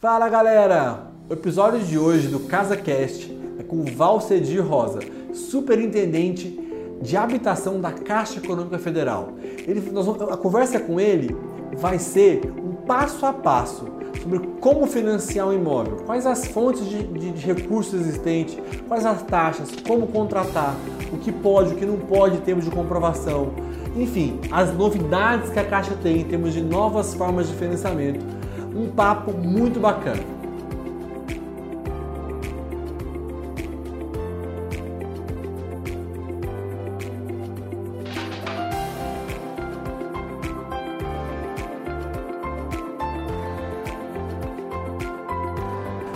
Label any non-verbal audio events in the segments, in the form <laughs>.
Fala galera! O episódio de hoje do CasaCast é com Valcedir Rosa, superintendente de habitação da Caixa Econômica Federal. Ele, a conversa com ele vai ser um passo a passo sobre como financiar um imóvel, quais as fontes de, de, de recursos existentes, quais as taxas, como contratar, o que pode, o que não pode em termos de comprovação, enfim, as novidades que a Caixa tem em termos de novas formas de financiamento. Um papo muito bacana.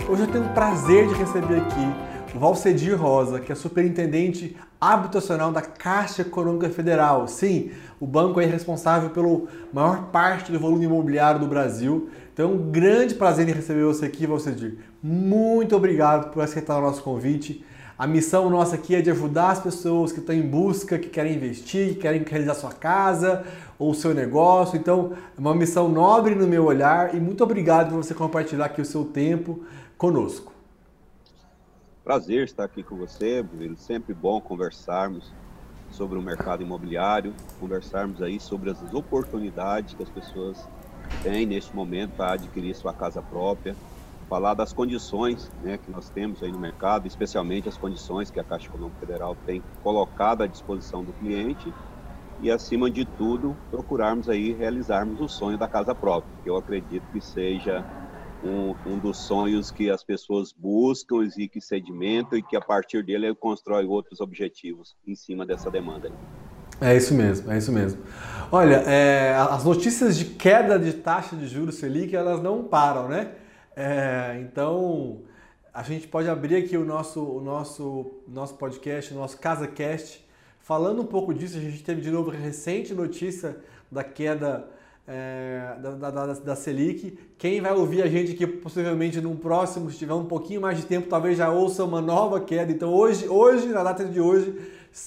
Hoje eu tenho o prazer de receber aqui Valcedir Rosa, que é superintendente habitacional da Caixa Econômica Federal. Sim, o banco é responsável pela maior parte do volume imobiliário do Brasil. Então é um grande prazer em receber você aqui, Valcedir. Muito obrigado por aceitar o nosso convite. A missão nossa aqui é de ajudar as pessoas que estão em busca, que querem investir, que querem realizar sua casa ou seu negócio. Então, é uma missão nobre no meu olhar e muito obrigado por você compartilhar aqui o seu tempo conosco. Prazer estar aqui com você, Bruno. Sempre bom conversarmos sobre o mercado imobiliário, conversarmos aí sobre as oportunidades que as pessoas têm neste momento para adquirir sua casa própria, falar das condições né, que nós temos aí no mercado, especialmente as condições que a Caixa Econômica Federal tem colocado à disposição do cliente e, acima de tudo, procurarmos aí realizarmos o sonho da casa própria, que eu acredito que seja um, um, dos sonhos que as pessoas buscam e que sedimentam e que a partir dele ele constrói outros objetivos em cima dessa demanda. É isso mesmo, é isso mesmo. Olha, é, as notícias de queda de taxa de juros Selic, elas não param, né? É, então, a gente pode abrir aqui o nosso, o nosso, nosso podcast, o nosso CasaCast, falando um pouco disso. A gente teve de novo recente notícia da queda é, da, da, da, Selic. Quem vai ouvir a gente aqui possivelmente num próximo, se tiver um pouquinho mais de tempo, talvez já ouça uma nova queda. Então hoje, hoje na data de hoje,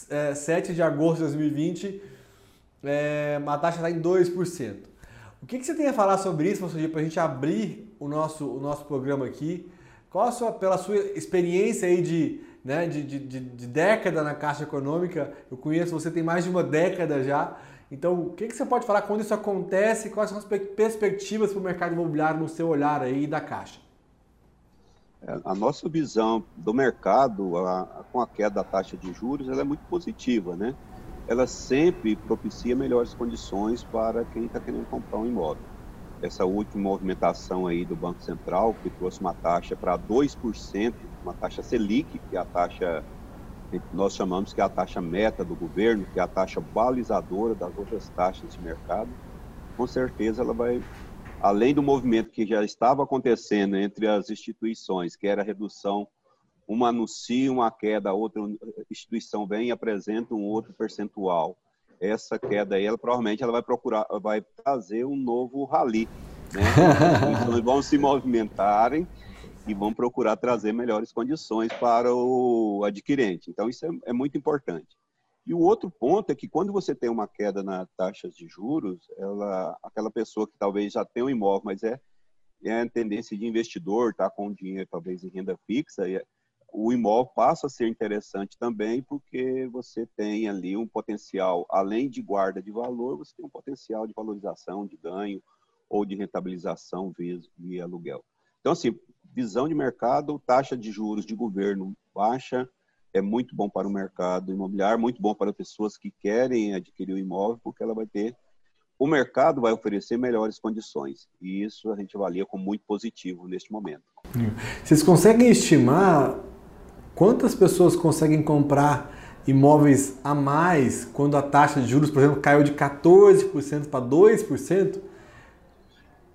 é, 7 de agosto de 2020, é, a taxa está em 2%. O que, que, você tem a falar sobre isso, professor, para a gente abrir o nosso, o nosso programa aqui? Qual a sua, pela sua experiência aí de, né, de, de, de, de década na Caixa Econômica, eu conheço você tem mais de uma década já, então, o que, que você pode falar quando isso acontece? Quais são as perspectivas para o mercado imobiliário no seu olhar aí da Caixa? É, a nossa visão do mercado, a, a, com a queda da taxa de juros, ela é muito positiva, né? Ela sempre propicia melhores condições para quem está querendo comprar um imóvel. Essa última movimentação aí do Banco Central, que trouxe uma taxa para 2%, uma taxa Selic, que é a taxa nós chamamos que é a taxa meta do governo, que é a taxa balizadora das outras taxas de mercado, com certeza ela vai, além do movimento que já estava acontecendo entre as instituições, que era a redução, uma anuncia uma queda, a outra instituição vem e apresenta um outro percentual. Essa queda aí, ela provavelmente ela vai procurar, vai trazer um novo rally. Né? <laughs> As instituições vão se movimentarem e vão procurar trazer melhores condições para o adquirente. Então, isso é, é muito importante. E o outro ponto é que quando você tem uma queda na taxas de juros, ela, aquela pessoa que talvez já tem um imóvel, mas é, é a tendência de investidor, tá com dinheiro talvez em renda fixa, e o imóvel passa a ser interessante também porque você tem ali um potencial, além de guarda de valor, você tem um potencial de valorização, de ganho ou de rentabilização via, via aluguel. Então, assim, visão de mercado, taxa de juros de governo baixa, é muito bom para o mercado imobiliário, muito bom para pessoas que querem adquirir o imóvel, porque ela vai ter, o mercado vai oferecer melhores condições. E isso a gente avalia como muito positivo neste momento. Vocês conseguem estimar quantas pessoas conseguem comprar imóveis a mais quando a taxa de juros, por exemplo, caiu de 14% para 2%?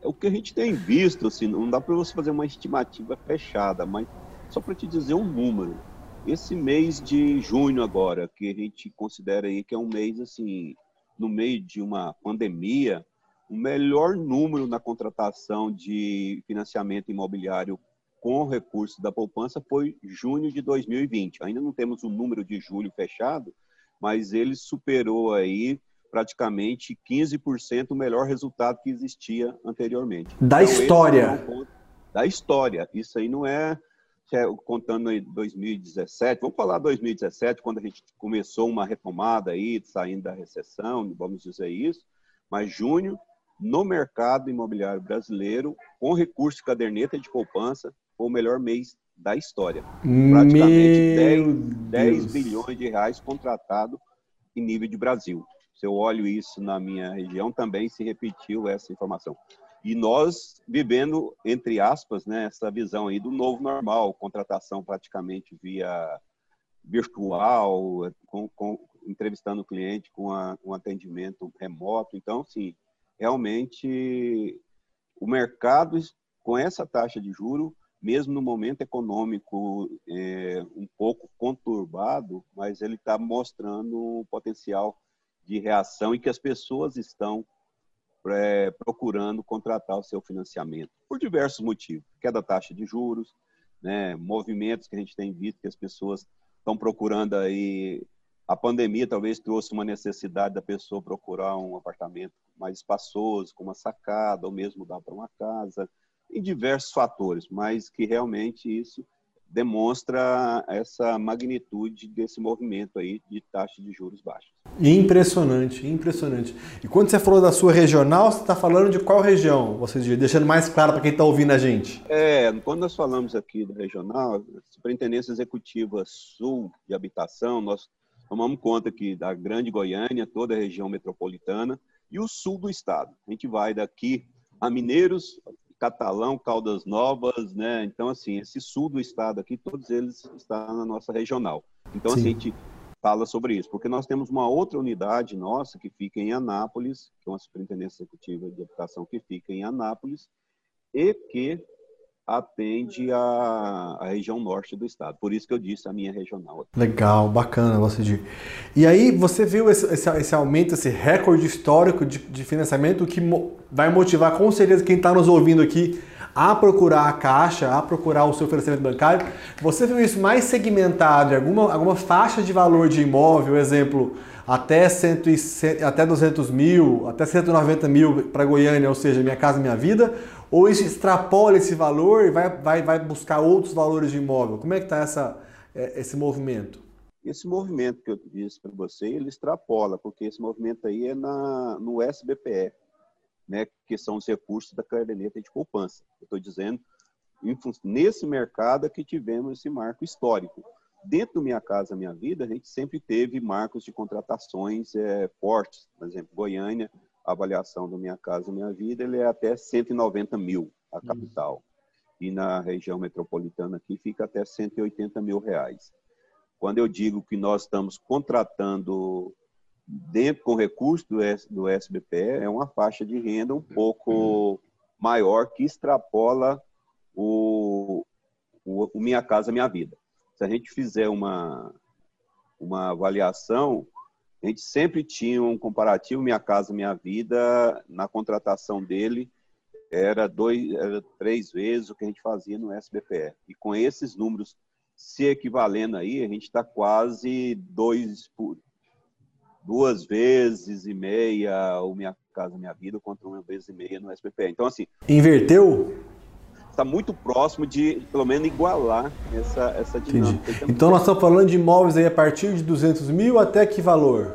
É o que a gente tem visto, assim, não dá para você fazer uma estimativa fechada, mas só para te dizer um número. Esse mês de junho agora, que a gente considera aí que é um mês assim, no meio de uma pandemia, o melhor número na contratação de financiamento imobiliário com recursos da poupança foi junho de 2020. Ainda não temos o número de julho fechado, mas ele superou aí praticamente 15% o melhor resultado que existia anteriormente. Da então, história. É um da história. Isso aí não é, é contando em 2017, vamos falar 2017, quando a gente começou uma retomada aí, saindo da recessão, vamos dizer isso, mas junho, no mercado imobiliário brasileiro, com recurso de caderneta de poupança, foi o melhor mês da história. Praticamente 10, 10 bilhões de reais contratado em nível de Brasil. Eu olho isso na minha região, também se repetiu essa informação. E nós vivendo, entre aspas, né, essa visão aí do novo normal, contratação praticamente via virtual, com, com, entrevistando o cliente com a, um atendimento remoto. Então, sim, realmente o mercado com essa taxa de juro mesmo no momento econômico é, um pouco conturbado, mas ele está mostrando um potencial de reação e que as pessoas estão é, procurando contratar o seu financiamento por diversos motivos, queda da taxa de juros, né, movimentos que a gente tem visto que as pessoas estão procurando aí. A pandemia talvez trouxe uma necessidade da pessoa procurar um apartamento mais espaçoso, com uma sacada, ou mesmo dar para uma casa em diversos fatores, mas que realmente isso demonstra essa magnitude desse movimento aí de taxa de juros baixos. Impressionante, impressionante. E quando você falou da sua regional, você está falando de qual região? Você deixando mais claro para quem está ouvindo a gente. É, quando nós falamos aqui da regional, Superintendência Executiva Sul de Habitação, nós tomamos conta aqui da Grande Goiânia, toda a região metropolitana e o sul do estado. A gente vai daqui a Mineiros, Catalão, Caldas Novas, né? Então, assim, esse sul do estado aqui, todos eles estão na nossa regional. Então, assim, a gente fala sobre isso, porque nós temos uma outra unidade nossa que fica em Anápolis, que é uma superintendência executiva de habitação que fica em Anápolis, e que atende a, a, região norte do estado. Por isso que eu disse a minha regional. Legal, bacana você dizer. E aí você viu esse, esse, esse aumento, esse recorde histórico de, de financiamento que mo vai motivar com certeza quem está nos ouvindo aqui a procurar a caixa, a procurar o seu financiamento bancário. Você viu isso mais segmentado em alguma, alguma faixa de valor de imóvel, exemplo, até, cento e, até 200 mil, até 190 mil para Goiânia, ou seja, Minha Casa Minha Vida, ou isso extrapola esse valor e vai, vai, vai buscar outros valores de imóvel? Como é que está é, esse movimento? Esse movimento que eu disse para você, ele extrapola, porque esse movimento aí é na, no SBPE, né, que são os recursos da caderneta de poupança. Estou dizendo, nesse mercado é que tivemos esse marco histórico. Dentro do Minha Casa Minha Vida, a gente sempre teve marcos de contratações é, fortes. Por exemplo, Goiânia avaliação do Minha Casa Minha Vida, ele é até 190 mil, a capital. Uhum. E na região metropolitana aqui fica até 180 mil reais. Quando eu digo que nós estamos contratando dentro com recurso do, do SBPE, é uma faixa de renda um pouco maior que extrapola o, o, o Minha Casa Minha Vida. Se a gente fizer uma, uma avaliação, a gente sempre tinha um comparativo Minha Casa Minha Vida, na contratação dele, era, dois, era três vezes o que a gente fazia no SBPE. E com esses números se equivalendo aí, a gente está quase dois por, duas vezes e meia o Minha Casa Minha Vida contra uma vez e meia no SBPE. Então, assim... Inverteu? Está muito próximo de, pelo menos, igualar essa, essa dinâmica. Entendi. Então, nós estamos falando de imóveis aí a partir de 200 mil até que valor?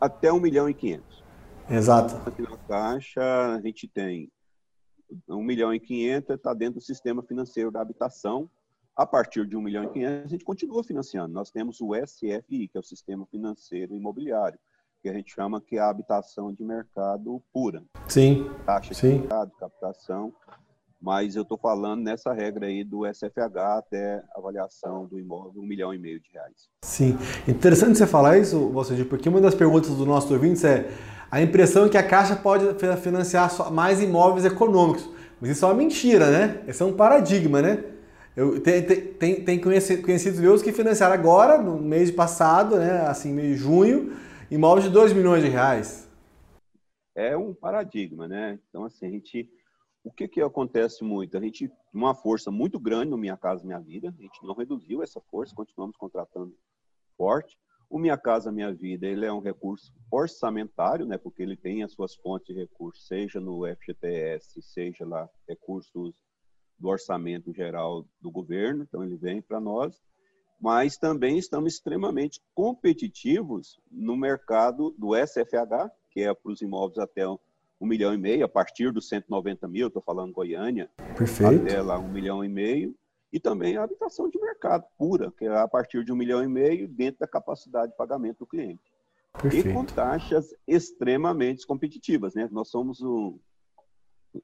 Até 1 milhão e 500. Exato. Aqui na Caixa, a gente tem 1 milhão e 500, está dentro do sistema financeiro da habitação. A partir de 1 milhão e 500, a gente continua financiando. Nós temos o SFI, que é o Sistema Financeiro Imobiliário, que a gente chama que é a habitação de mercado pura. Sim. Taxa Sim. de mercado, captação mas eu estou falando nessa regra aí do SFH até avaliação do imóvel um milhão e meio de reais. Sim, interessante você falar isso, você porque uma das perguntas do nosso ouvintes é a impressão é que a Caixa pode financiar mais imóveis econômicos, mas isso é uma mentira, né? Esse é um paradigma, né? Eu tenho, tem, tem conhecidos meus que financiaram agora, no mês passado, né, assim, mês de junho, imóveis de 2 milhões de reais. É um paradigma, né? Então, assim, a gente o que, que acontece muito? A gente uma força muito grande no Minha Casa Minha Vida, a gente não reduziu essa força, continuamos contratando forte. O Minha Casa Minha Vida, ele é um recurso orçamentário, né, porque ele tem as suas fontes de recursos, seja no FGTS, seja lá recursos do orçamento geral do governo, então ele vem para nós, mas também estamos extremamente competitivos no mercado do SFH, que é para os imóveis até um milhão e meio, a partir dos 190 mil, estou falando Goiânia, Perfeito. até lá um milhão e meio, e também a habitação de mercado pura, que é a partir de um milhão e meio, dentro da capacidade de pagamento do cliente. Perfeito. E com taxas extremamente competitivas, né? Nós somos um,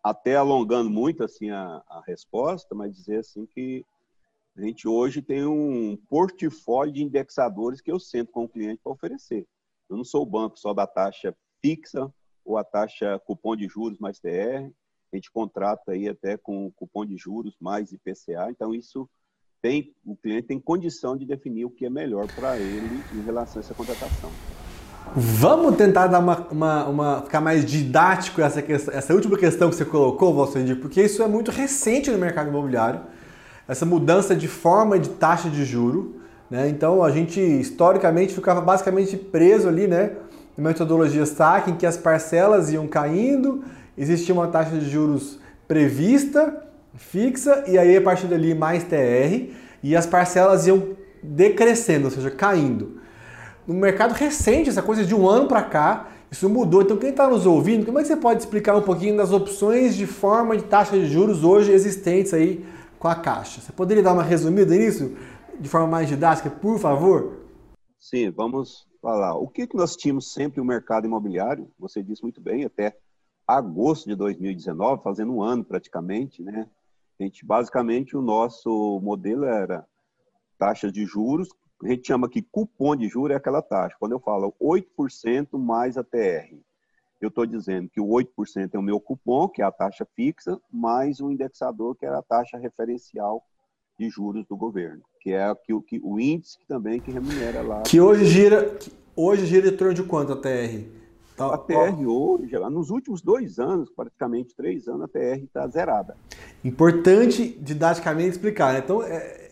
até alongando muito assim a, a resposta, mas dizer assim que a gente hoje tem um portfólio de indexadores que eu sento com o cliente para oferecer. Eu não sou o banco só da taxa fixa ou a taxa cupom de juros mais TR. A gente contrata aí até com cupom de juros mais IPCA. Então isso tem o cliente tem condição de definir o que é melhor para ele em relação a essa contratação. Vamos tentar dar uma, uma, uma, ficar mais didático essa, essa última questão que você colocou, Valsendir, porque isso é muito recente no mercado imobiliário, essa mudança de forma de taxa de juro. Né? Então a gente historicamente ficava basicamente preso ali, né? Metodologia SAC, em que as parcelas iam caindo, existia uma taxa de juros prevista, fixa, e aí a partir dali mais TR, e as parcelas iam decrescendo, ou seja, caindo no mercado recente, essa coisa de um ano para cá, isso mudou. Então, quem está nos ouvindo, como é que você pode explicar um pouquinho das opções de forma de taxa de juros hoje existentes aí com a Caixa? Você poderia dar uma resumida nisso, de forma mais didática, por favor? Sim, vamos falar. O que, que nós tínhamos sempre o mercado imobiliário? Você disse muito bem, até agosto de 2019, fazendo um ano praticamente, né? A gente, basicamente, o nosso modelo era taxas de juros a gente chama que cupom de juros é aquela taxa. Quando eu falo 8% mais a TR, eu estou dizendo que o 8% é o meu cupom, que é a taxa fixa, mais o indexador, que é a taxa referencial de juros do governo, que é o, que, o índice também que remunera lá. Que hoje gira, hoje gira em torno de quanto a TR? Tá, a TR hoje, nos últimos dois anos, praticamente três anos, a TR está zerada. Importante didaticamente explicar. Né? Então, é,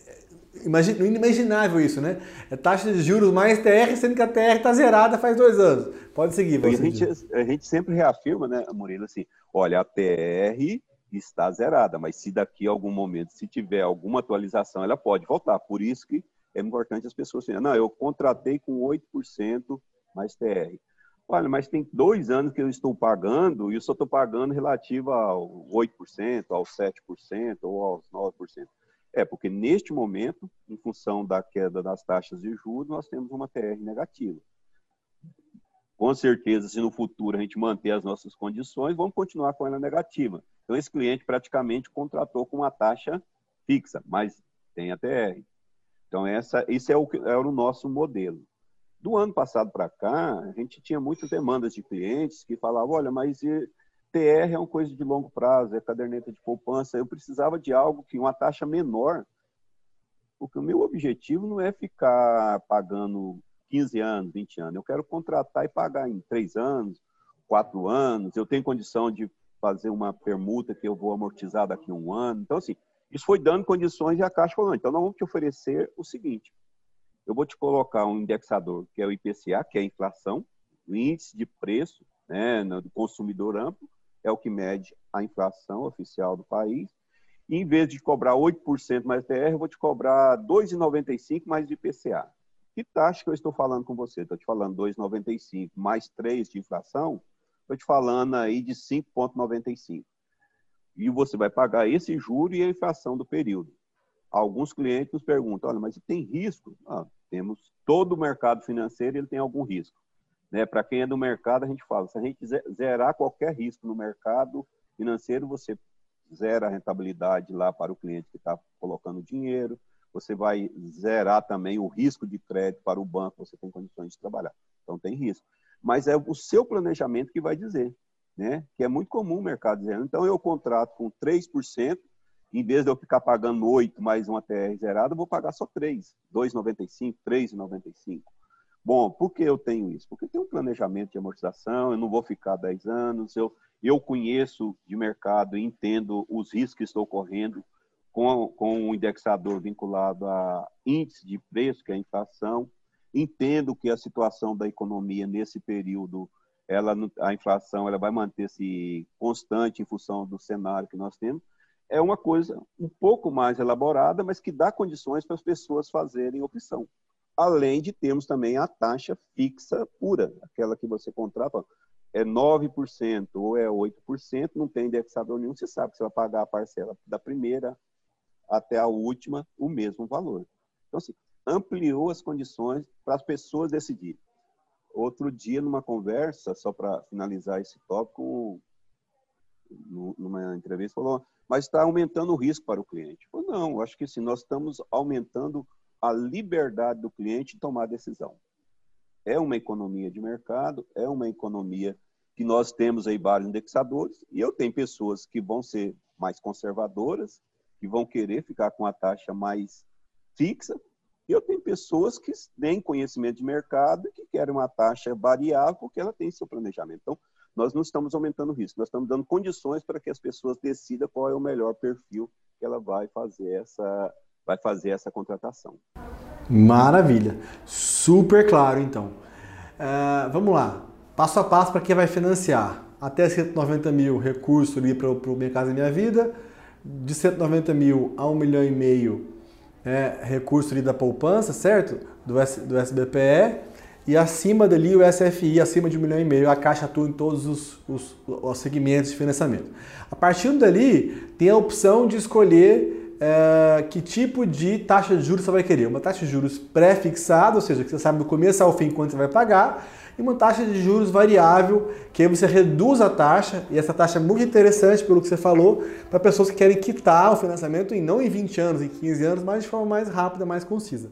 Imagina, inimaginável isso, né? É taxa de juros mais TR, sendo que a TR está zerada faz dois anos. Pode seguir, você. A gente, a gente sempre reafirma, né, Murilo, assim, olha, a TR está zerada, mas se daqui a algum momento, se tiver alguma atualização, ela pode voltar. Por isso que é importante as pessoas dizerem, não, eu contratei com 8% mais TR. Olha, mas tem dois anos que eu estou pagando e eu só estou pagando relativo ao 8%, ao 7% ou aos 9%. É, porque neste momento, em função da queda das taxas de juros, nós temos uma TR negativa. Com certeza, se no futuro a gente manter as nossas condições, vamos continuar com ela negativa. Então, esse cliente praticamente contratou com uma taxa fixa, mas tem a TR. Então, essa, esse é o, era o nosso modelo. Do ano passado para cá, a gente tinha muitas demandas de clientes que falavam: olha, mas TR é uma coisa de longo prazo, é caderneta de poupança. Eu precisava de algo que uma taxa menor, porque o meu objetivo não é ficar pagando 15 anos, 20 anos. Eu quero contratar e pagar em 3 anos, 4 anos. Eu tenho condição de fazer uma permuta que eu vou amortizar daqui a um ano. Então, assim, isso foi dando condições e a Caixa falou: então, nós vamos te oferecer o seguinte: eu vou te colocar um indexador, que é o IPCA, que é a inflação, o índice de preço né, do consumidor amplo, é o que mede a inflação oficial do país. E, em vez de cobrar 8% mais TR, eu vou te cobrar 2,95% mais IPCA. Que taxa que eu estou falando com você? Estou te falando 2,95 mais 3 de inflação, estou te falando aí de 5,95. E você vai pagar esse juro e a inflação do período. Alguns clientes nos perguntam, olha, mas tem risco? Ah, temos todo o mercado financeiro, ele tem algum risco. Né? Para quem é do mercado, a gente fala, se a gente zerar qualquer risco no mercado financeiro, você zera a rentabilidade lá para o cliente que está colocando dinheiro, você vai zerar também o risco de crédito para o banco, você tem condições de trabalhar. Então tem risco. Mas é o seu planejamento que vai dizer, né? Que é muito comum o mercado dizer, então eu contrato com 3%, em vez de eu ficar pagando 8 mais uma TR zerada, eu vou pagar só 3, 2,95, 3,95. Bom, por que eu tenho isso? Porque tem um planejamento de amortização, eu não vou ficar 10 anos, eu, eu conheço de mercado e entendo os riscos que estão correndo com, com um indexador vinculado a índice de preço, que é a inflação, entendo que a situação da economia nesse período, ela, a inflação ela vai manter-se constante em função do cenário que nós temos, é uma coisa um pouco mais elaborada, mas que dá condições para as pessoas fazerem opção. Além de termos também a taxa fixa pura, aquela que você contrata, é 9% ou é 8%, não tem indexador nenhum, você sabe que você vai pagar a parcela da primeira até a última o mesmo valor. Então, assim, ampliou as condições para as pessoas decidirem. Outro dia, numa conversa, só para finalizar esse tópico, numa entrevista, falou, mas está aumentando o risco para o cliente. Eu, não, acho que sim, nós estamos aumentando a liberdade do cliente de tomar decisão. É uma economia de mercado, é uma economia que nós temos aí vários indexadores, e eu tenho pessoas que vão ser mais conservadoras, que vão querer ficar com a taxa mais fixa, eu tenho pessoas que têm conhecimento de mercado e que querem uma taxa variável porque ela tem seu planejamento. Então, nós não estamos aumentando o risco, nós estamos dando condições para que as pessoas decidam qual é o melhor perfil que ela vai fazer essa, vai fazer essa contratação. Maravilha, super claro então. Uh, vamos lá, passo a passo para quem vai financiar. Até 190 mil recurso ali para o Minha Casa Minha Vida, de 190 mil a 1 milhão e meio é, recurso ali da poupança, certo? Do, S, do SBPE. E acima dali o SFI, acima de um milhão e meio, a Caixa atua em todos os, os, os segmentos de financiamento. A partir dali, tem a opção de escolher é, que tipo de taxa de juros você vai querer. Uma taxa de juros pré-fixada, ou seja, que você sabe do começo ao fim quanto você vai pagar, e uma taxa de juros variável, que aí você reduz a taxa, e essa taxa é muito interessante pelo que você falou, para pessoas que querem quitar o financiamento em não em 20 anos, em 15 anos, mas de forma mais rápida, mais concisa.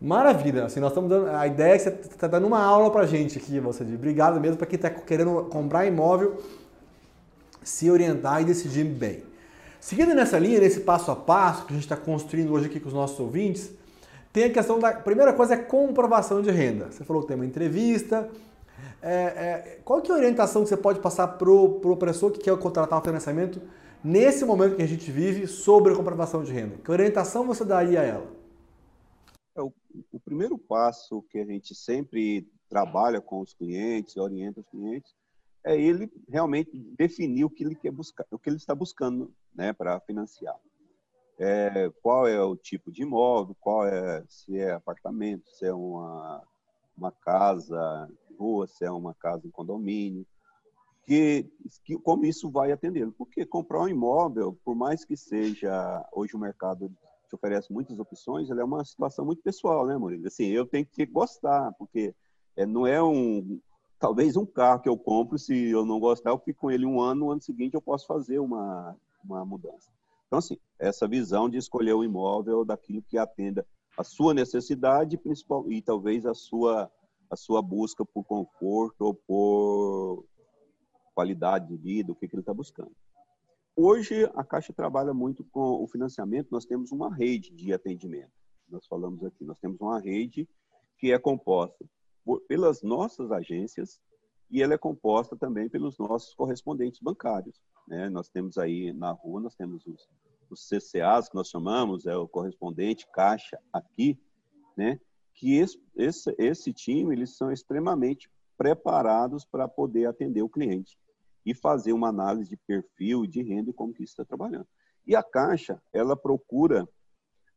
Maravilha, assim, nós estamos dando, a ideia é que você está dando uma aula para gente aqui, você obrigado mesmo para quem está querendo comprar imóvel, se orientar e decidir bem. Seguindo nessa linha, nesse passo a passo que a gente está construindo hoje aqui com os nossos ouvintes, tem a questão da. Primeira coisa é comprovação de renda. Você falou que tem uma entrevista. É, é, qual que é a orientação que você pode passar para o opressor que quer contratar o financiamento nesse momento que a gente vive sobre comprovação de renda? Que orientação você daria a ela? É, o, o primeiro passo que a gente sempre trabalha com os clientes, orienta os clientes, é ele realmente definir o que ele quer buscar, o que ele está buscando, né, para financiar é, qual é o tipo de imóvel, qual é, se é apartamento, se é uma, uma casa rua, se é uma casa em condomínio, que, que como isso vai atendê-lo. Porque comprar um imóvel, por mais que seja, hoje o mercado te oferece muitas opções, ele é uma situação muito pessoal, né, Murilo? Assim, eu tenho que gostar, porque é, não é um, talvez um carro que eu compro, se eu não gostar, eu fico com ele um ano, no ano seguinte eu posso fazer uma, uma mudança. Então, assim, essa visão de escolher o imóvel daquilo que atenda a sua necessidade principal e talvez a sua a sua busca por conforto ou por qualidade de vida, o que, que ele está buscando. Hoje, a Caixa trabalha muito com o financiamento, nós temos uma rede de atendimento. Nós falamos aqui, nós temos uma rede que é composta por, pelas nossas agências e ela é composta também pelos nossos correspondentes bancários. Né? Nós temos aí na rua, nós temos os, os CCAs, que nós chamamos, é o correspondente caixa aqui, né? que esse, esse, esse time, eles são extremamente preparados para poder atender o cliente e fazer uma análise de perfil de renda e como que está trabalhando. E a Caixa, ela procura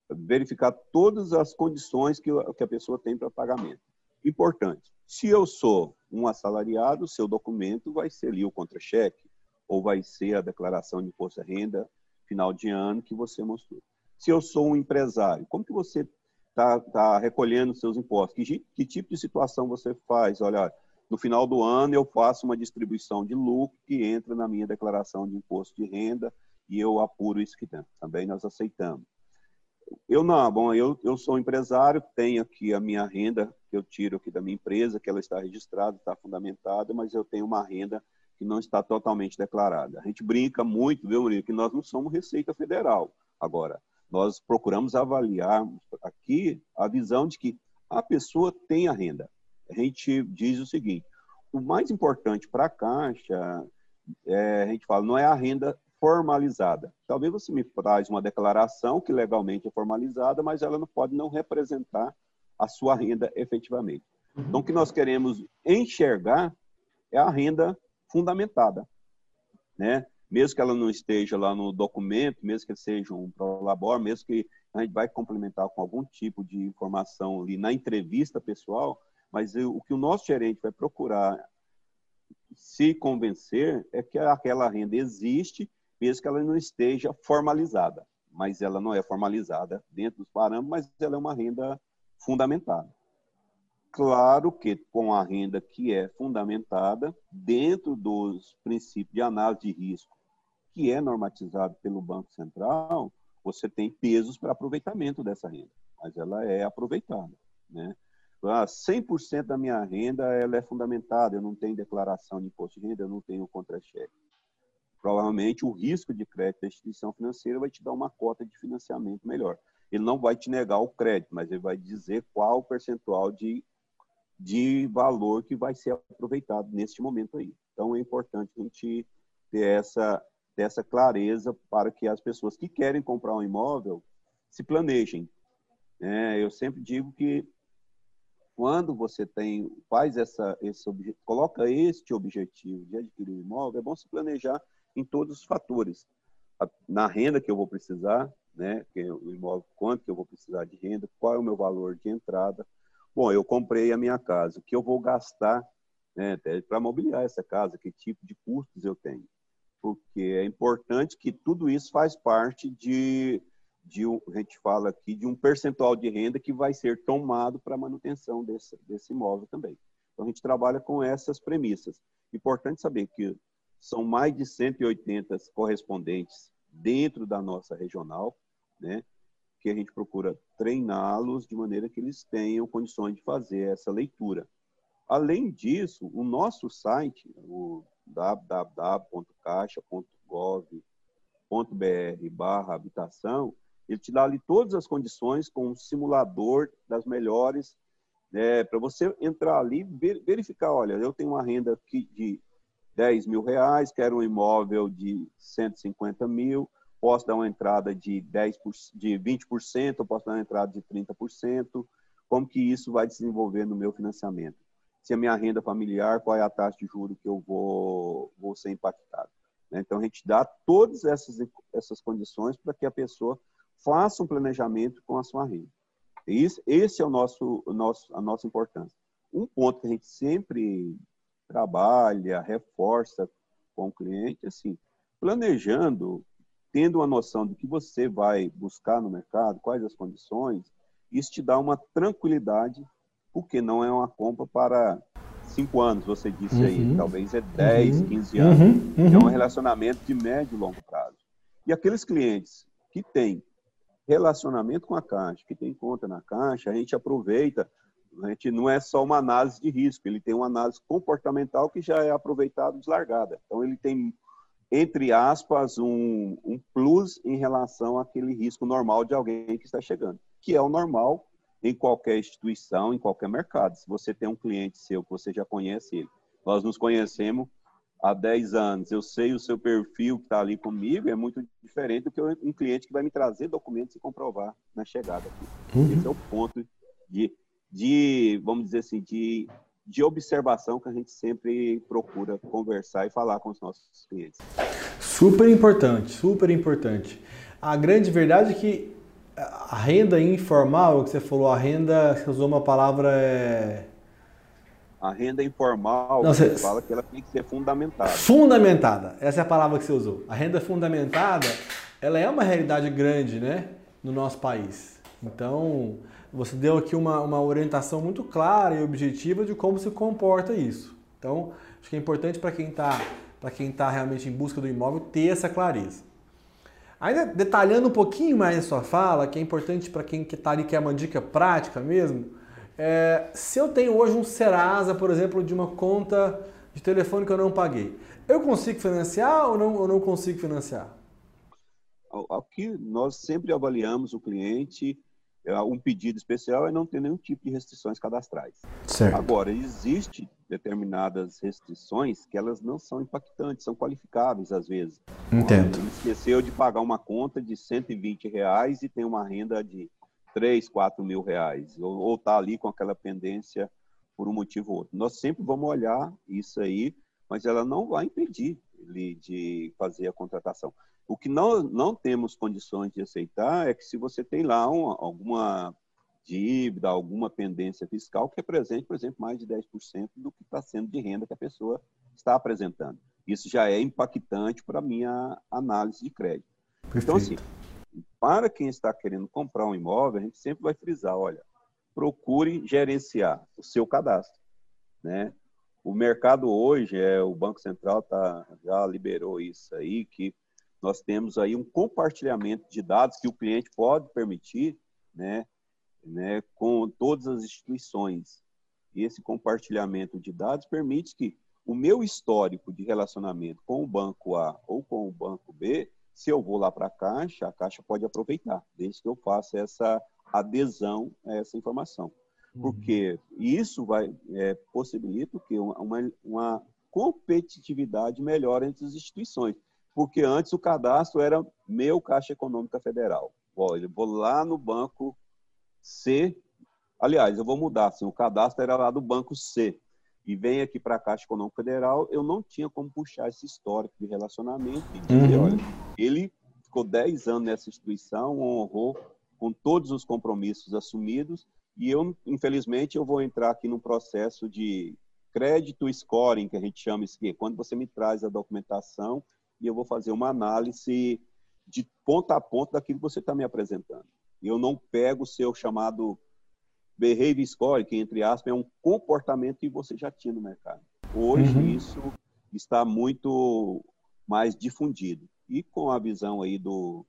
verificar todas as condições que, que a pessoa tem para pagamento. Importante, se eu sou um assalariado, seu documento vai ser ali o contra-cheque ou vai ser a declaração de imposto de renda final de ano que você mostrou. Se eu sou um empresário, como que você está tá recolhendo seus impostos? Que, que tipo de situação você faz? Olha, no final do ano eu faço uma distribuição de lucro que entra na minha declaração de imposto de renda e eu apuro isso que tem. Também nós aceitamos. Eu não, bom, eu, eu sou empresário, tenho aqui a minha renda que eu tiro aqui da minha empresa, que ela está registrada, está fundamentada, mas eu tenho uma renda que não está totalmente declarada. A gente brinca muito, viu, Murilo, que nós não somos Receita Federal. Agora, nós procuramos avaliar aqui a visão de que a pessoa tem a renda. A gente diz o seguinte: o mais importante para a Caixa, é, a gente fala, não é a renda formalizada. Talvez você me traz uma declaração que legalmente é formalizada, mas ela não pode não representar a sua renda efetivamente. Então, o que nós queremos enxergar é a renda fundamentada, né? mesmo que ela não esteja lá no documento, mesmo que seja um prolabor, mesmo que a gente vai complementar com algum tipo de informação ali na entrevista pessoal, mas o que o nosso gerente vai procurar se convencer é que aquela renda existe, mesmo que ela não esteja formalizada. Mas ela não é formalizada dentro dos parâmetros, mas ela é uma renda fundamentada. Claro que com a renda que é fundamentada, dentro dos princípios de análise de risco, que é normatizado pelo Banco Central, você tem pesos para aproveitamento dessa renda, mas ela é aproveitada. Né? Ah, 100% da minha renda ela é fundamentada, eu não tenho declaração de imposto de renda, eu não tenho contra-cheque. Provavelmente o risco de crédito da instituição financeira vai te dar uma cota de financiamento melhor. Ele não vai te negar o crédito, mas ele vai dizer qual o percentual de de valor que vai ser aproveitado neste momento aí. Então é importante a gente ter essa, ter essa clareza para que as pessoas que querem comprar um imóvel se planejem. É, eu sempre digo que quando você tem faz essa esse coloca este objetivo de adquirir um imóvel, é bom se planejar em todos os fatores. Na renda que eu vou precisar, né, é o imóvel, quanto que eu vou precisar de renda, qual é o meu valor de entrada, Bom, eu comprei a minha casa, o que eu vou gastar né, para mobiliar essa casa, que tipo de custos eu tenho. Porque é importante que tudo isso faz parte de, de a gente fala aqui, de um percentual de renda que vai ser tomado para manutenção desse, desse imóvel também. Então, a gente trabalha com essas premissas. Importante saber que são mais de 180 correspondentes dentro da nossa regional, né? que a gente procura treiná-los de maneira que eles tenham condições de fazer essa leitura. Além disso, o nosso site, o www.caixa.gov.br barra habitação, ele te dá ali todas as condições com um simulador das melhores, né, para você entrar ali verificar, olha, eu tenho uma renda de 10 mil reais, quero um imóvel de 150 mil, posso dar uma entrada de 10%, de 20%, eu posso dar uma entrada de 30%, como que isso vai desenvolver no meu financiamento? Se a minha renda familiar, qual é a taxa de juros que eu vou, vou ser impactado? Né? Então, a gente dá todas essas, essas condições para que a pessoa faça um planejamento com a sua renda. Esse é o nosso, o nosso, a nossa importância. Um ponto que a gente sempre trabalha, reforça com o cliente, assim, planejando tendo uma noção do que você vai buscar no mercado, quais as condições, isso te dá uma tranquilidade, porque não é uma compra para cinco anos, você disse uhum. aí, talvez é 10, uhum. 15 anos. Uhum. É um uhum. relacionamento de médio e longo prazo. E aqueles clientes que têm relacionamento com a Caixa, que tem conta na Caixa, a gente aproveita, a gente não é só uma análise de risco, ele tem uma análise comportamental que já é aproveitado deslargada. Então, ele tem entre aspas, um, um plus em relação àquele risco normal de alguém que está chegando, que é o normal em qualquer instituição, em qualquer mercado. Se você tem um cliente seu que você já conhece ele, nós nos conhecemos há 10 anos, eu sei o seu perfil que está ali comigo, é muito diferente do que um cliente que vai me trazer documentos e comprovar na chegada aqui. Uhum. Esse é o ponto de, de, vamos dizer assim, de de observação que a gente sempre procura conversar e falar com os nossos clientes. Super importante, super importante. A grande verdade é que a renda informal, que você falou, a renda, você usou uma palavra é... A renda informal, Não, você fala que ela tem que ser fundamentada. Fundamentada, essa é a palavra que você usou. A renda fundamentada, ela é uma realidade grande, né, no nosso país. Então, você deu aqui uma, uma orientação muito clara e objetiva de como se comporta isso. Então, acho que é importante para quem está para quem está realmente em busca do imóvel ter essa clareza. Ainda detalhando um pouquinho mais a sua fala, que é importante para quem está ali, que é uma dica prática mesmo, é, se eu tenho hoje um Serasa, por exemplo, de uma conta de telefone que eu não paguei, eu consigo financiar ou não, ou não consigo financiar? Aqui nós sempre avaliamos o cliente um pedido especial é não ter nenhum tipo de restrições cadastrais. Certo. Agora, existe determinadas restrições que elas não são impactantes, são qualificáveis às vezes. Entendo. Ele esqueceu de pagar uma conta de 120 reais e tem uma renda de 3, 4 mil reais, ou está ali com aquela pendência por um motivo ou outro. Nós sempre vamos olhar isso aí, mas ela não vai impedir de fazer a contratação. O que não, não temos condições de aceitar é que se você tem lá uma, alguma dívida, alguma pendência fiscal que represente, por exemplo, mais de 10% do que está sendo de renda que a pessoa está apresentando. Isso já é impactante para a minha análise de crédito. Perfeito. Então, assim, para quem está querendo comprar um imóvel, a gente sempre vai frisar, olha, procure gerenciar o seu cadastro, né? O mercado hoje, é o Banco Central tá, já liberou isso aí, que nós temos aí um compartilhamento de dados que o cliente pode permitir, né, né, com todas as instituições. E esse compartilhamento de dados permite que o meu histórico de relacionamento com o banco A ou com o banco B, se eu vou lá para a Caixa, a Caixa pode aproveitar, desde que eu faça essa adesão a essa informação. Uhum. Porque isso vai é, possibilita que uma, uma competitividade melhor entre as instituições. Porque antes o cadastro era meu Caixa Econômica Federal. eu vou lá no banco C. Aliás, eu vou mudar. Assim, o cadastro era lá do banco C. E vem aqui para a Caixa Econômica Federal, eu não tinha como puxar esse histórico de relacionamento dizer, uhum. olha, ele ficou 10 anos nessa instituição, honrou com todos os compromissos assumidos, e eu, infelizmente, eu vou entrar aqui num processo de crédito scoring, que a gente chama isso aqui, quando você me traz a documentação e eu vou fazer uma análise de ponta a ponta daquilo que você está me apresentando. Eu não pego o seu chamado behavior score, que entre aspas é um comportamento que você já tinha no mercado. Hoje uhum. isso está muito mais difundido. E com a visão aí do,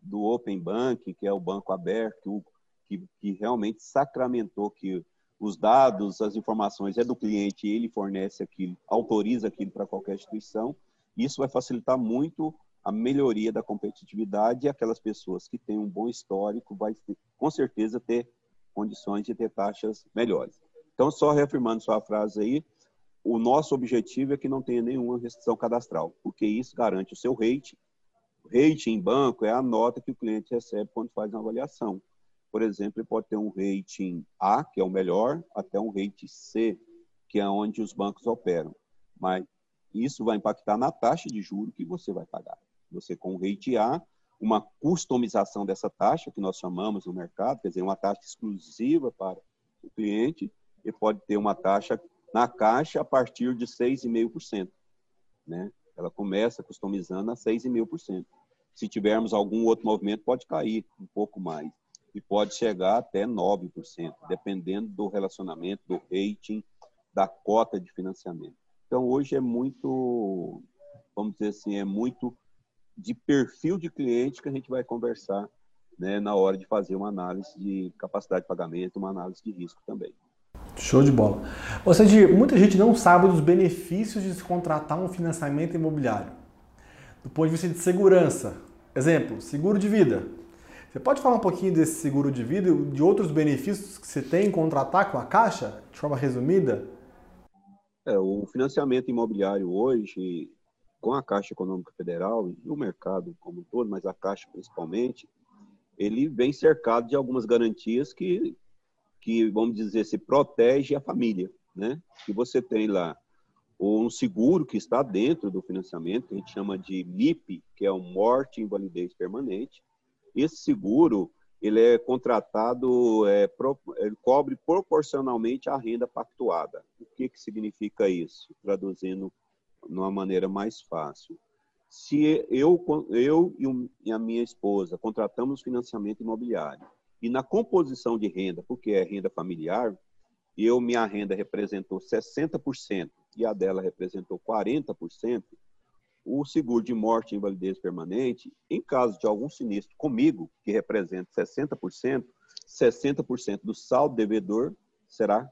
do Open Banking, que é o banco aberto, que, que realmente sacramentou que os dados, as informações é do cliente, ele fornece aquilo, autoriza aquilo para qualquer instituição. Isso vai facilitar muito a melhoria da competitividade e aquelas pessoas que têm um bom histórico vai ter, com certeza ter condições de ter taxas melhores. Então, só reafirmando sua frase aí, o nosso objetivo é que não tenha nenhuma restrição cadastral, porque isso garante o seu rate. O rate em banco é a nota que o cliente recebe quando faz uma avaliação. Por exemplo, ele pode ter um rating A, que é o melhor, até um rating C, que é onde os bancos operam. Mas isso vai impactar na taxa de juro que você vai pagar. Você com rate A, uma customização dessa taxa, que nós chamamos no mercado, quer dizer, uma taxa exclusiva para o cliente, e pode ter uma taxa na caixa a partir de 6,5%. Né? Ela começa customizando a 6,5%. Se tivermos algum outro movimento, pode cair um pouco mais. E pode chegar até 9%, dependendo do relacionamento, do rating, da cota de financiamento. Então, hoje é muito, vamos dizer assim, é muito de perfil de cliente que a gente vai conversar né, na hora de fazer uma análise de capacidade de pagamento, uma análise de risco também. Show de bola. Ou seja, muita gente não sabe dos benefícios de se contratar um financiamento imobiliário. Do ponto de vista de segurança. Exemplo, seguro de vida. Você pode falar um pouquinho desse seguro de vida e de outros benefícios que você tem em contratar com a Caixa, de forma resumida? É, o financiamento imobiliário hoje, com a Caixa Econômica Federal e o mercado como um todo, mas a Caixa principalmente, ele vem cercado de algumas garantias que, que vamos dizer, se protege a família, né? Que você tem lá um seguro que está dentro do financiamento, que a gente chama de MIP, que é o Morte e Invalidez Permanente. Esse seguro, ele é contratado, é, ele cobre proporcionalmente a renda pactuada. O que, que significa isso? Traduzindo numa maneira mais fácil. Se eu, eu e a minha esposa contratamos financiamento imobiliário e na composição de renda, porque é renda familiar, eu minha renda representou 60% e a dela representou 40%, o seguro de morte e invalidez permanente, em caso de algum sinistro comigo, que representa 60%, 60% do saldo devedor será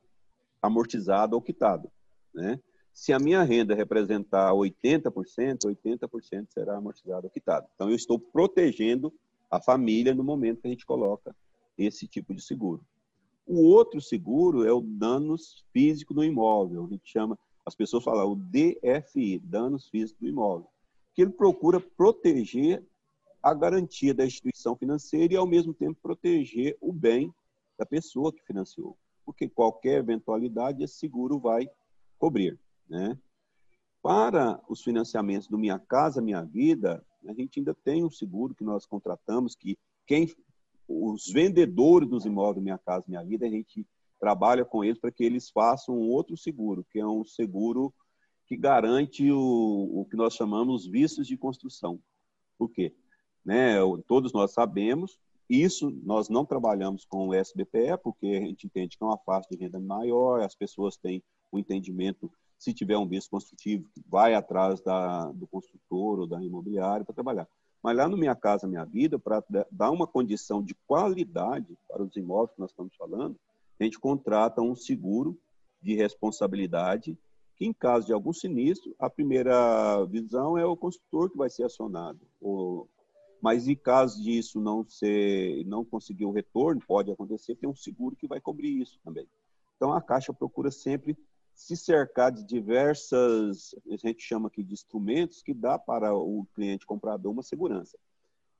amortizado ou quitado, né? Se a minha renda representar 80%, 80% será amortizado ou quitado. Então, eu estou protegendo a família no momento que a gente coloca esse tipo de seguro. O outro seguro é o danos físico do imóvel. A gente chama, as pessoas falam o DFI, danos físicos do imóvel, que ele procura proteger a garantia da instituição financeira e, ao mesmo tempo, proteger o bem da pessoa que financiou. Porque qualquer eventualidade, esse seguro vai cobrir. Né? Para os financiamentos do Minha Casa Minha Vida, a gente ainda tem um seguro que nós contratamos, que quem os vendedores dos imóveis Minha Casa Minha Vida, a gente trabalha com eles para que eles façam um outro seguro, que é um seguro que garante o, o que nós chamamos vícios de construção. Por quê? Né, todos nós sabemos, isso nós não trabalhamos com o SBPE, porque a gente entende que é uma faixa de renda maior, as pessoas têm o entendimento, se tiver um vício construtivo, vai atrás da, do construtor ou da imobiliária para trabalhar. Mas lá no Minha Casa Minha Vida, para dar uma condição de qualidade para os imóveis que nós estamos falando, a gente contrata um seguro de responsabilidade que, em caso de algum sinistro, a primeira visão é o construtor que vai ser acionado. Mas, em caso disso não ser, não conseguir o retorno, pode acontecer, tem um seguro que vai cobrir isso também. Então, a Caixa procura sempre se cercar de diversas, a gente chama aqui de instrumentos, que dá para o cliente comprador uma segurança.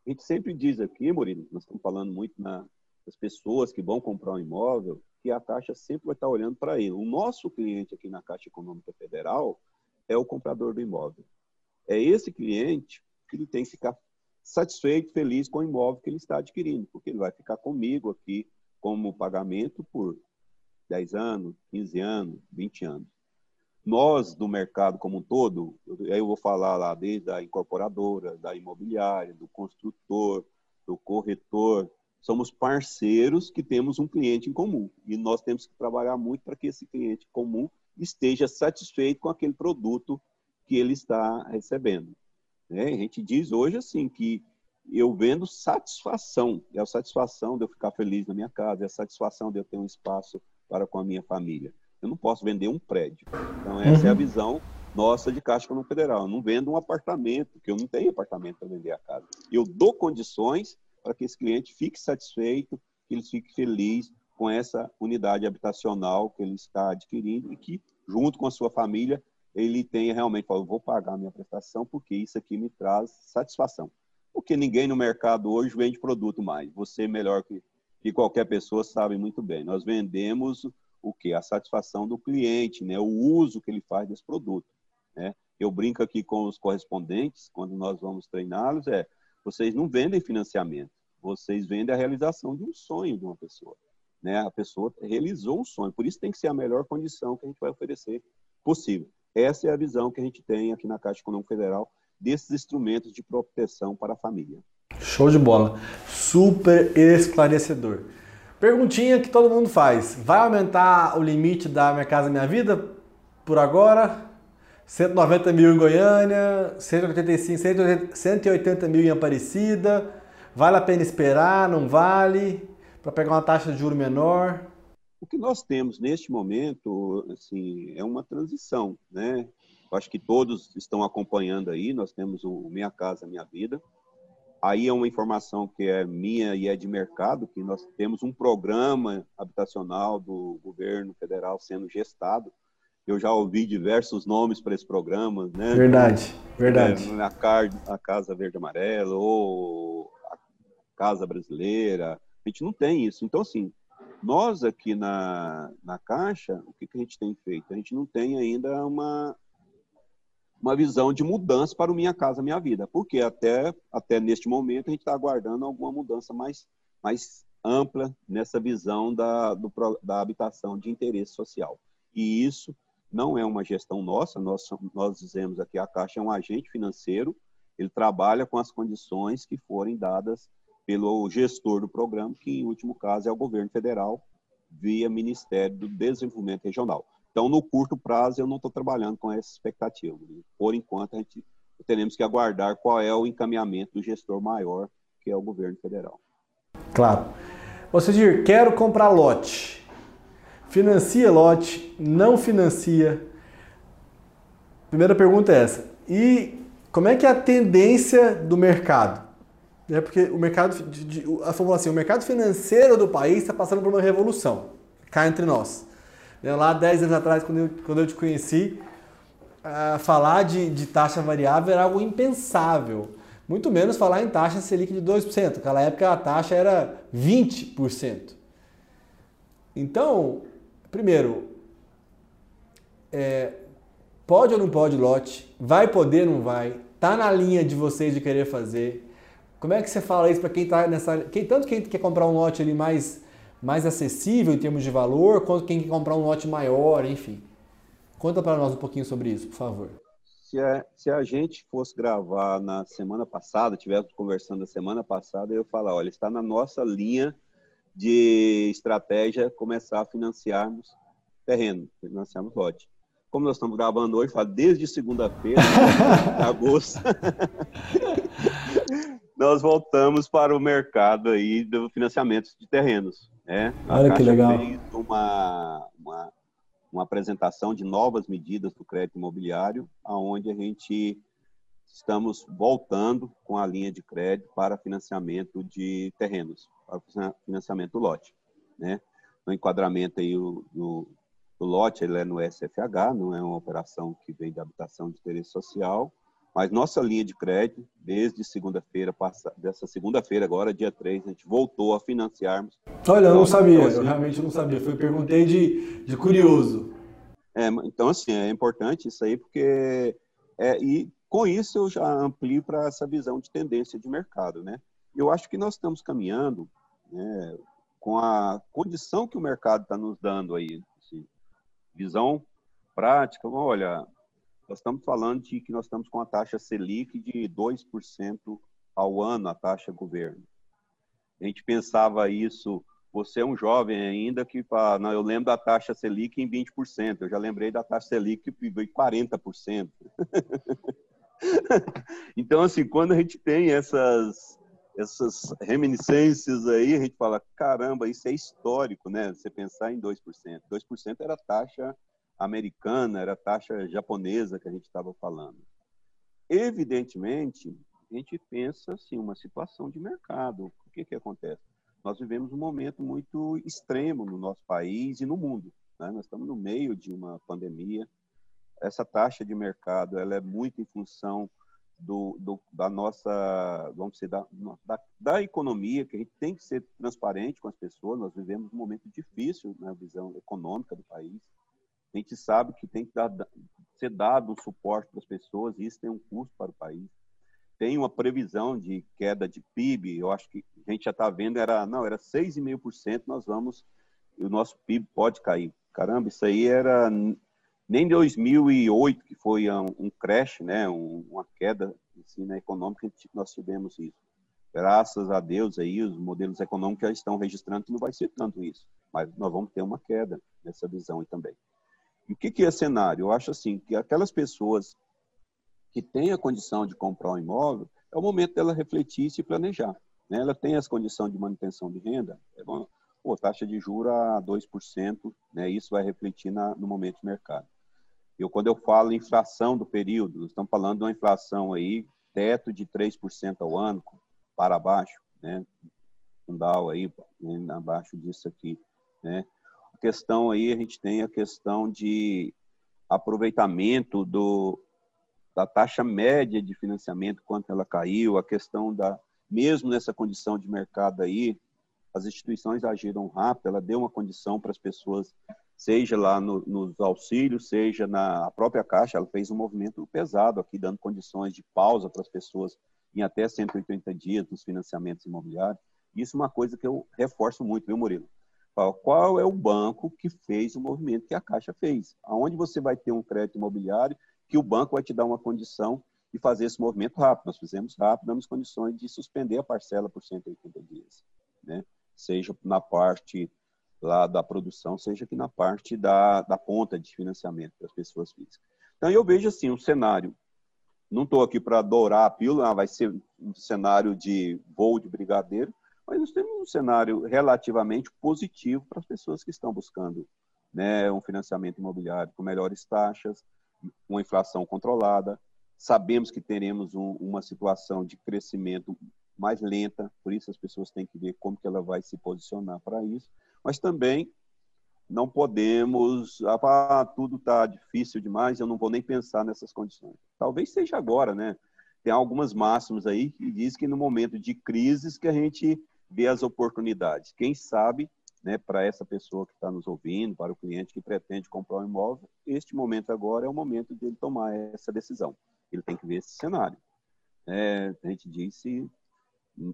A gente sempre diz aqui, Murilo, nós estamos falando muito na, das pessoas que vão comprar um imóvel, que a Caixa sempre vai estar olhando para ele. O nosso cliente aqui na Caixa Econômica Federal é o comprador do imóvel. É esse cliente que ele tem que ficar satisfeito, feliz com o imóvel que ele está adquirindo, porque ele vai ficar comigo aqui como pagamento por 10 anos, 15 anos, 20 anos. Nós, do mercado como um todo, aí eu vou falar lá desde a incorporadora, da imobiliária, do construtor, do corretor, somos parceiros que temos um cliente em comum. E nós temos que trabalhar muito para que esse cliente comum esteja satisfeito com aquele produto que ele está recebendo. Né? A gente diz hoje assim que eu vendo satisfação, é a satisfação de eu ficar feliz na minha casa, é a satisfação de eu ter um espaço para com a minha família. Eu não posso vender um prédio. Então essa uhum. é a uhum. visão nossa de Caixa Econômica Federal. Eu não vendo um apartamento, porque eu não tenho apartamento para vender a casa. Eu dou condições para que esse cliente fique satisfeito, que ele fique feliz com essa unidade habitacional que ele está adquirindo e que, junto com a sua família, ele tenha realmente, fala, vou pagar a minha prestação porque isso aqui me traz satisfação. Porque ninguém no mercado hoje vende produto mais. Você, melhor que, que qualquer pessoa, sabe muito bem. Nós vendemos o que? A satisfação do cliente, né? o uso que ele faz desse produto. Né? Eu brinco aqui com os correspondentes, quando nós vamos treiná-los, é vocês não vendem financiamento, vocês vendem a realização de um sonho de uma pessoa. Né? A pessoa realizou um sonho, por isso tem que ser a melhor condição que a gente vai oferecer possível. Essa é a visão que a gente tem aqui na Caixa Econômica Federal desses instrumentos de proteção para a família. Show de bola. Super esclarecedor. Perguntinha que todo mundo faz. Vai aumentar o limite da Minha Casa Minha Vida por agora? 190 mil em Goiânia, 185, 180 mil em Aparecida. Vale a pena esperar? Não vale? Para pegar uma taxa de juro menor? O que nós temos neste momento, assim, é uma transição, né? Eu acho que todos estão acompanhando aí. Nós temos o Minha Casa Minha Vida. Aí é uma informação que é minha e é de mercado, que nós temos um programa habitacional do governo federal sendo gestado eu já ouvi diversos nomes para esse programa, né? Verdade, verdade. É, a, Car a Casa Verde Amarelo ou a Casa Brasileira. A gente não tem isso. Então, assim, nós aqui na, na Caixa, o que, que a gente tem feito? A gente não tem ainda uma, uma visão de mudança para o Minha Casa Minha Vida, porque até, até neste momento a gente está aguardando alguma mudança mais, mais ampla nessa visão da, do, da habitação de interesse social. E isso não é uma gestão nossa, nós, nós dizemos aqui, a Caixa é um agente financeiro, ele trabalha com as condições que forem dadas pelo gestor do programa, que em último caso é o governo federal, via Ministério do Desenvolvimento Regional. Então, no curto prazo, eu não estou trabalhando com essa expectativa. Por enquanto, a gente teremos que aguardar qual é o encaminhamento do gestor maior, que é o governo federal. Claro. Você diz, quero comprar lote Financia lote, não financia? Primeira pergunta é essa. E como é que é a tendência do mercado? É porque o mercado, de, de, a assim, o mercado financeiro do país está passando por uma revolução, cá entre nós. Né, lá 10 anos atrás, quando eu, quando eu te conheci, uh, falar de, de taxa variável era algo impensável. Muito menos falar em taxa Selic de 2%. Naquela época a taxa era 20%. Então, Primeiro, é, Pode ou não pode lote? Vai poder ou não vai? Tá na linha de vocês de querer fazer? Como é que você fala isso para quem está nessa. Quem, tanto quem quer comprar um lote ali mais, mais acessível em termos de valor, quanto quem quer comprar um lote maior, enfim. Conta para nós um pouquinho sobre isso, por favor. Se a, se a gente fosse gravar na semana passada, estivéssemos conversando na semana passada, eu ia falar, olha, está na nossa linha de estratégia começar a financiarmos terreno, financiarmos lote. Como nós estamos gravando hoje, falo desde segunda-feira, agosto, <laughs> nós voltamos para o mercado aí do financiamento de terrenos. Né? Olha que legal. fez uma, uma, uma apresentação de novas medidas do crédito imobiliário, aonde a gente estamos voltando com a linha de crédito para financiamento de terrenos, para financiamento do lote. Né? No enquadramento aí o, do, do lote, ele é no SFH, não é uma operação que vem de habitação de interesse social, mas nossa linha de crédito, desde segunda-feira, dessa segunda-feira agora, dia 3, a gente voltou a financiarmos. Olha, eu não sabia, então, assim, eu realmente não sabia. Foi perguntei de, de curioso. É, então, assim, é importante isso aí, porque... É, e com isso eu já amplio para essa visão de tendência de mercado, né? Eu acho que nós estamos caminhando né, com a condição que o mercado está nos dando aí, assim, visão prática. Olha, nós estamos falando de que nós estamos com a taxa Selic de 2% ao ano, a taxa governo. A gente pensava isso, você é um jovem ainda que fala, não, eu lembro da taxa Selic em 20%, eu já lembrei da taxa Selic em 40%. <laughs> então, assim, quando a gente tem essas, essas reminiscências aí, a gente fala, caramba, isso é histórico, né? Você pensar em 2%. 2% era taxa americana, era taxa japonesa que a gente estava falando. Evidentemente, a gente pensa assim, uma situação de mercado. O que, que acontece? Nós vivemos um momento muito extremo no nosso país e no mundo. Né? Nós estamos no meio de uma pandemia. Essa taxa de mercado ela é muito em função do, do, da nossa, vamos dizer, da, da, da, economia, que a gente tem que ser transparente com as pessoas. Nós vivemos um momento difícil na visão econômica do país. A gente sabe que tem que dar, ser dado um suporte para as pessoas e isso tem um custo para o país. Tem uma previsão de queda de PIB, eu acho que a gente já está vendo, era, não, era 6,5%, nós vamos, o nosso PIB pode cair. Caramba, isso aí era nem 2008, que foi um, um crash, né, um, uma queda assim, na econômica, nós tivemos isso. Graças a Deus aí, os modelos econômicos já estão registrando que não vai ser tanto isso, mas nós vamos ter uma queda nessa visão aí também. E o que, que é cenário? Eu acho assim que aquelas pessoas que têm a condição de comprar um imóvel, é o momento dela refletir e se planejar. Né? Ela tem as condições de manutenção de renda, é bom, pô, taxa de juros a 2%, né? isso vai refletir na, no momento de mercado. Eu, quando eu falo inflação do período, estamos falando de uma inflação aí, teto de 3% ao ano, para baixo, né? Fundal aí, né? abaixo disso aqui, né? questão aí, a gente tem a questão de aproveitamento do, da taxa média de financiamento, quanto ela caiu, a questão da, mesmo nessa condição de mercado aí, as instituições agiram rápido, ela deu uma condição para as pessoas, seja lá no, nos auxílios, seja na própria Caixa, ela fez um movimento pesado aqui, dando condições de pausa para as pessoas em até 180 dias nos financiamentos imobiliários. Isso é uma coisa que eu reforço muito, viu, Murilo? Qual é o banco que fez o movimento que a Caixa fez? Aonde você vai ter um crédito imobiliário que o banco vai te dar uma condição de fazer esse movimento rápido. Nós fizemos rápido, damos condições de suspender a parcela por 180 dias, né? Seja na parte lá da produção, seja aqui na parte da, da ponta de financiamento das pessoas físicas. Então, eu vejo assim, um cenário, não estou aqui para adorar a pílula, vai ser um cenário de voo de brigadeiro, mas nós temos um cenário relativamente positivo para as pessoas que estão buscando né, um financiamento imobiliário com melhores taxas, uma inflação controlada. Sabemos que teremos um, uma situação de crescimento mais lenta, por isso as pessoas têm que ver como que ela vai se posicionar para isso. Mas também não podemos, ah, tudo está difícil demais, eu não vou nem pensar nessas condições. Talvez seja agora, né? Tem algumas máximas aí que diz que no momento de crises que a gente ver as oportunidades. Quem sabe né, para essa pessoa que está nos ouvindo, para o cliente que pretende comprar um imóvel, este momento agora é o momento de ele tomar essa decisão. Ele tem que ver esse cenário. É, a gente disse,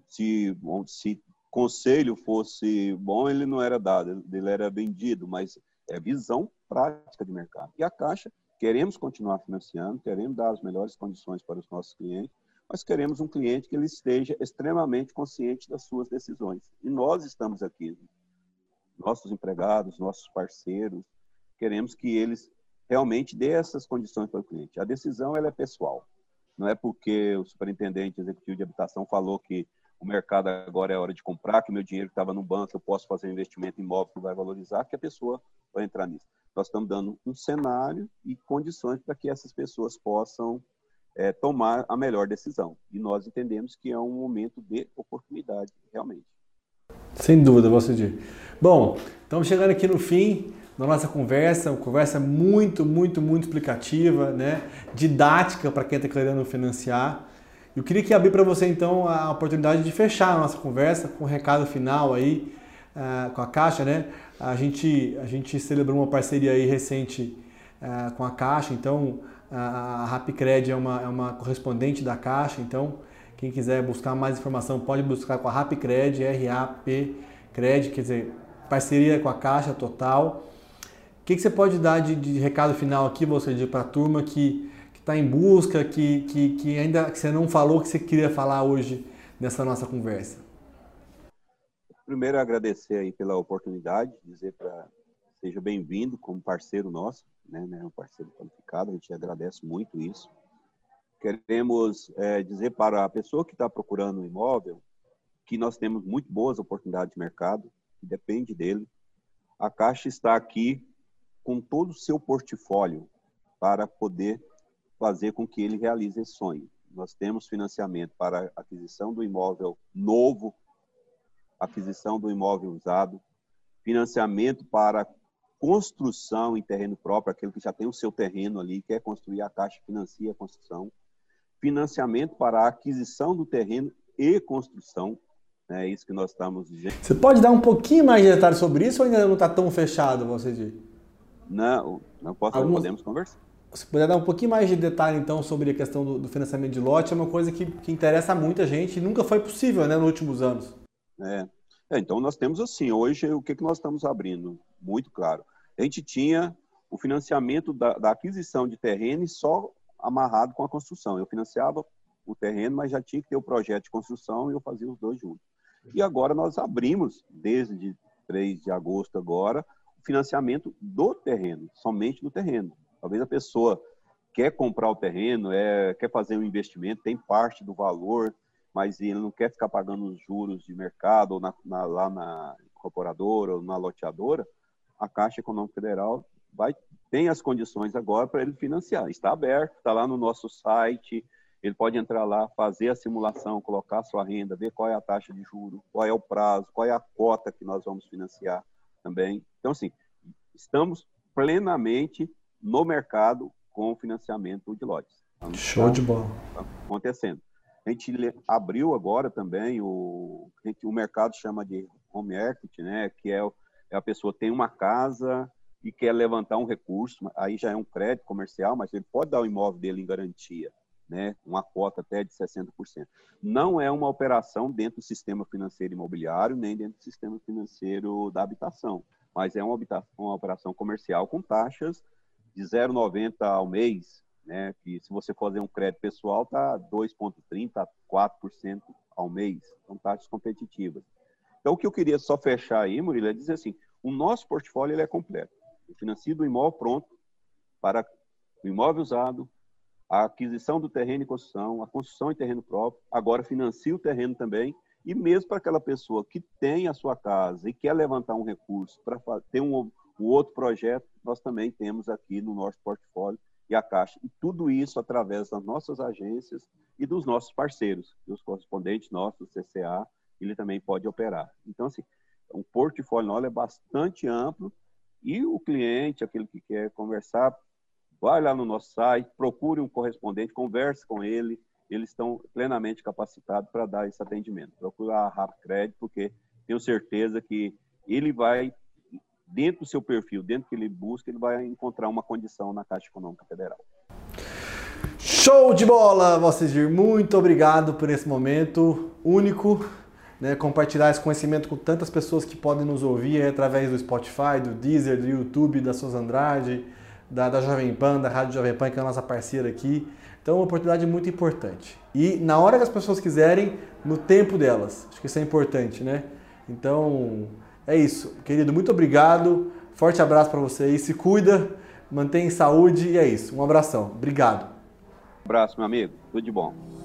se, se conselho fosse bom, ele não era dado, ele era vendido, mas é visão prática de mercado. E a Caixa, queremos continuar financiando, queremos dar as melhores condições para os nossos clientes, mas queremos um cliente que ele esteja extremamente consciente das suas decisões. E nós estamos aqui, nossos empregados, nossos parceiros, queremos que eles realmente dê essas condições para o cliente. A decisão ela é pessoal. Não é porque o superintendente executivo de habitação falou que o mercado agora é hora de comprar, que meu dinheiro estava no banco eu posso fazer um investimento imóvel que vai valorizar, que a pessoa vai entrar nisso. Nós estamos dando um cenário e condições para que essas pessoas possam é, tomar a melhor decisão. E nós entendemos que é um momento de oportunidade, realmente. Sem dúvida, você diz. Bom, estamos chegando aqui no fim da nossa conversa, uma conversa muito, muito, muito explicativa, né? didática para quem está querendo financiar. Eu queria que abrir para você então a oportunidade de fechar a nossa conversa com um recado final aí uh, com a Caixa, né? A gente, a gente celebrou uma parceria aí recente uh, com a Caixa, então a Rapcred é uma, é uma correspondente da Caixa, então quem quiser buscar mais informação pode buscar com a Rapcred, R-A-P Cred, quer dizer, parceria com a Caixa total. O que, que você pode dar de, de recado final aqui, você para a turma que está em busca, que, que, que ainda que você não falou que você queria falar hoje nessa nossa conversa? Primeiro, agradecer aí pela oportunidade, dizer para seja bem-vindo como parceiro nosso né, né, um parceiro qualificado, a gente agradece muito isso. Queremos é, dizer para a pessoa que está procurando um imóvel que nós temos muito boas oportunidades de mercado, que depende dele. A Caixa está aqui com todo o seu portfólio para poder fazer com que ele realize esse sonho. Nós temos financiamento para aquisição do imóvel novo, aquisição do imóvel usado, financiamento para construção em terreno próprio, aquele que já tem o seu terreno ali, quer construir, a Caixa financia a construção. Financiamento para a aquisição do terreno e construção. Né, é isso que nós estamos. Você pode dar um pouquinho mais de detalhes sobre isso ou ainda não está tão fechado, você diz? Não, não posso, Alguns... podemos conversar. Se puder dar um pouquinho mais de detalhe, então, sobre a questão do, do financiamento de lote, é uma coisa que, que interessa a muita gente e nunca foi possível, né, nos últimos anos. É, é, então, nós temos assim, hoje, o que, que nós estamos abrindo? Muito claro. A gente tinha o financiamento da, da aquisição de terreno só amarrado com a construção. Eu financiava o terreno, mas já tinha que ter o projeto de construção e eu fazia os dois juntos. E agora nós abrimos, desde 3 de agosto agora, o financiamento do terreno, somente do terreno. Talvez a pessoa quer comprar o terreno, é, quer fazer um investimento, tem parte do valor, mas ele não quer ficar pagando os juros de mercado ou na, na, lá na incorporadora ou na loteadora, a Caixa Econômica Federal vai tem as condições agora para ele financiar. Está aberto, está lá no nosso site, ele pode entrar lá, fazer a simulação, colocar a sua renda, ver qual é a taxa de juro, qual é o prazo, qual é a cota que nós vamos financiar também. Então, assim, estamos plenamente no mercado com o financiamento de lotes. Show de bola. Tá acontecendo. A gente abriu agora também o que o mercado chama de home equity, né? Que é, é a pessoa tem uma casa e quer levantar um recurso, aí já é um crédito comercial, mas ele pode dar o imóvel dele em garantia, né? Uma cota até de 60%. Não é uma operação dentro do sistema financeiro imobiliário, nem dentro do sistema financeiro da habitação, mas é uma, uma operação comercial com taxas de 0,90 ao mês, né? Que se você fazer um crédito pessoal, tá 2,30% a 4% ao mês. São taxas competitivas. Então, o que eu queria só fechar aí, Murilo, é dizer assim, o nosso portfólio ele é completo. Eu financio do imóvel pronto para o imóvel usado, a aquisição do terreno e construção, a construção em terreno próprio, agora financio o terreno também, e mesmo para aquela pessoa que tem a sua casa e quer levantar um recurso para ter um, um outro projeto, nós também temos aqui no nosso portfólio e a Caixa. E tudo isso através das nossas agências e dos nossos parceiros, dos correspondentes nossos, CCA, ele também pode operar. Então, assim, o portfólio nosso é bastante amplo e o cliente, aquele que quer conversar, vai lá no nosso site, procure um correspondente, converse com ele, eles estão plenamente capacitados para dar esse atendimento. Procure a Rapcred, porque tenho certeza que ele vai, dentro do seu perfil, dentro do que ele busca, ele vai encontrar uma condição na Caixa Econômica Federal. Show de bola, Valcir! Muito obrigado por esse momento único, né, compartilhar esse conhecimento com tantas pessoas que podem nos ouvir através do Spotify, do Deezer, do YouTube, da Souza Andrade, da, da Jovem Pan, da Rádio Jovem Pan, que é a nossa parceira aqui. Então, é uma oportunidade muito importante. E na hora que as pessoas quiserem, no tempo delas. Acho que isso é importante, né? Então, é isso. Querido, muito obrigado. Forte abraço para você. Se cuida, mantém saúde e é isso. Um abração. Obrigado. Um abraço, meu amigo. Tudo de bom.